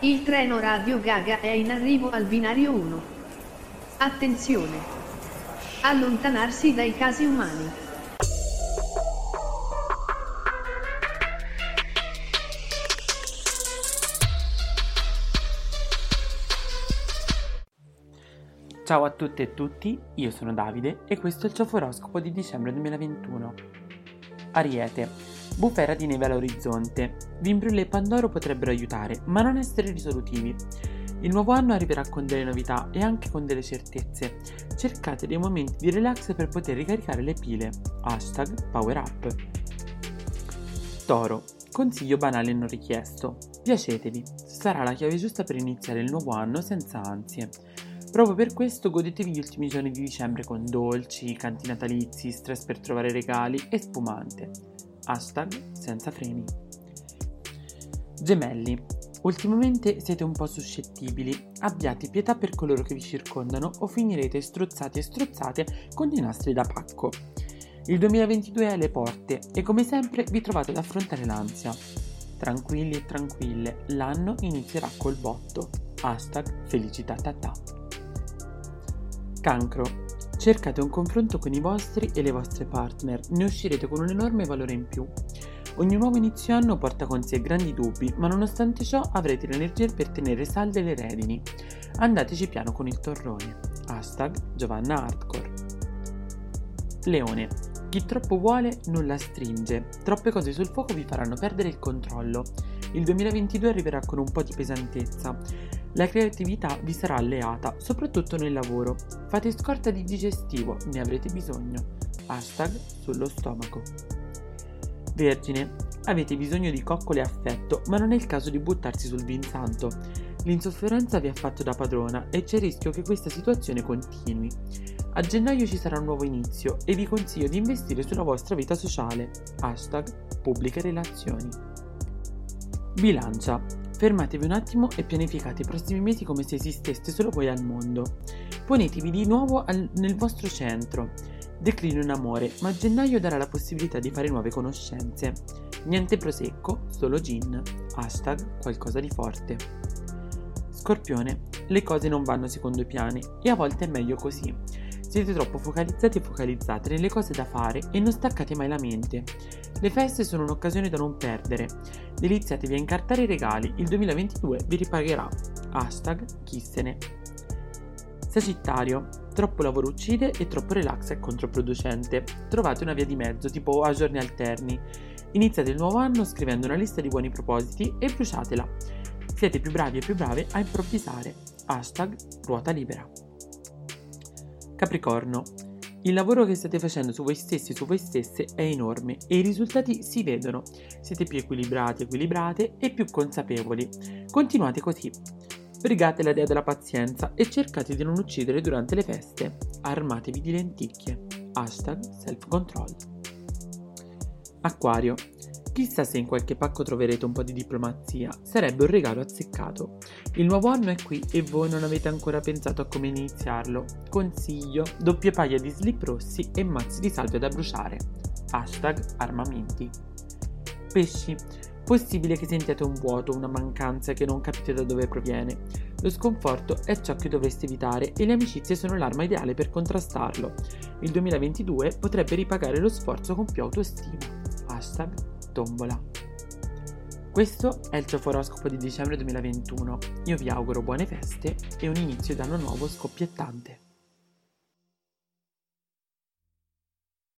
Il treno Radio Gaga è in arrivo al binario 1. Attenzione! Allontanarsi dai casi umani. Ciao a tutte e tutti, io sono Davide e questo è il Cioforoscopo di dicembre 2021. Ariete, bufera di neve all'orizzonte. Vimbrullo e Pandoro potrebbero aiutare, ma non essere risolutivi. Il nuovo anno arriverà con delle novità e anche con delle certezze. Cercate dei momenti di relax per poter ricaricare le pile. Hashtag Power Up. Toro, consiglio banale non richiesto. Piacetevi, sarà la chiave giusta per iniziare il nuovo anno senza ansie. Proprio per questo godetevi gli ultimi giorni di dicembre con dolci, canti natalizi, stress per trovare regali e spumante. Hashtag senza freni. Gemelli. Ultimamente siete un po' suscettibili, abbiate pietà per coloro che vi circondano o finirete strozzati e strozzate con i nastri da pacco. Il 2022 è alle porte e come sempre vi trovate ad affrontare l'ansia. Tranquilli e tranquille, l'anno inizierà col botto. Hashtag felicità tatà. Cancro. Cercate un confronto con i vostri e le vostre partner, ne uscirete con un enorme valore in più. Ogni nuovo inizio anno porta con sé grandi dubbi, ma nonostante ciò avrete l'energia per tenere salde le redini. Andateci piano con il torrone. Hashtag Giovanna Hardcore. Leone. Chi troppo vuole non la stringe. Troppe cose sul fuoco vi faranno perdere il controllo. Il 2022 arriverà con un po' di pesantezza. La creatività vi sarà alleata, soprattutto nel lavoro. Fate scorta di digestivo, ne avrete bisogno. Hashtag sullo stomaco. Vergine, avete bisogno di coccole e affetto, ma non è il caso di buttarsi sul vinsanto. L'insofferenza vi ha fatto da padrona e c'è il rischio che questa situazione continui. A gennaio ci sarà un nuovo inizio e vi consiglio di investire sulla vostra vita sociale. Hashtag pubbliche relazioni. Bilancia. Fermatevi un attimo e pianificate i prossimi mesi come se esisteste solo voi al mondo. Ponetevi di nuovo al, nel vostro centro. Declino in amore, ma gennaio darà la possibilità di fare nuove conoscenze. Niente prosecco, solo gin. Hashtag qualcosa di forte. Scorpione. Le cose non vanno secondo i piani e a volte è meglio così. Siete troppo focalizzati e focalizzate nelle cose da fare e non staccate mai la mente. Le feste sono un'occasione da non perdere. Deliziatevi a incartare i regali, il 2022 vi ripagherà. Hashtag chissene. Sagittario. Troppo lavoro uccide e troppo relax è controproducente. Trovate una via di mezzo, tipo a giorni alterni. Iniziate il nuovo anno scrivendo una lista di buoni propositi e bruciatela. Siete più bravi e più brave a improvvisare. Hashtag ruota libera. Capricorno. Il lavoro che state facendo su voi stessi e su voi stesse è enorme e i risultati si vedono. Siete più equilibrati, equilibrate e più consapevoli. Continuate così. Brigate la dea della pazienza e cercate di non uccidere durante le feste. Armatevi di lenticchie. Hashtag self-control. Acquario. Chissà se in qualche pacco troverete un po' di diplomazia, sarebbe un regalo azzeccato. Il nuovo anno è qui e voi non avete ancora pensato a come iniziarlo. Consiglio, doppie paia di slip rossi e mazzi di salvia da bruciare. Hashtag armamenti. Pesci. Possibile che sentiate un vuoto, una mancanza che non capite da dove proviene. Lo sconforto è ciò che dovreste evitare e le amicizie sono l'arma ideale per contrastarlo. Il 2022 potrebbe ripagare lo sforzo con più autostima. Hashtag tombola. Questo è il Cioforoscopo di dicembre 2021. Io vi auguro buone feste e un inizio d'anno nuovo scoppiettante.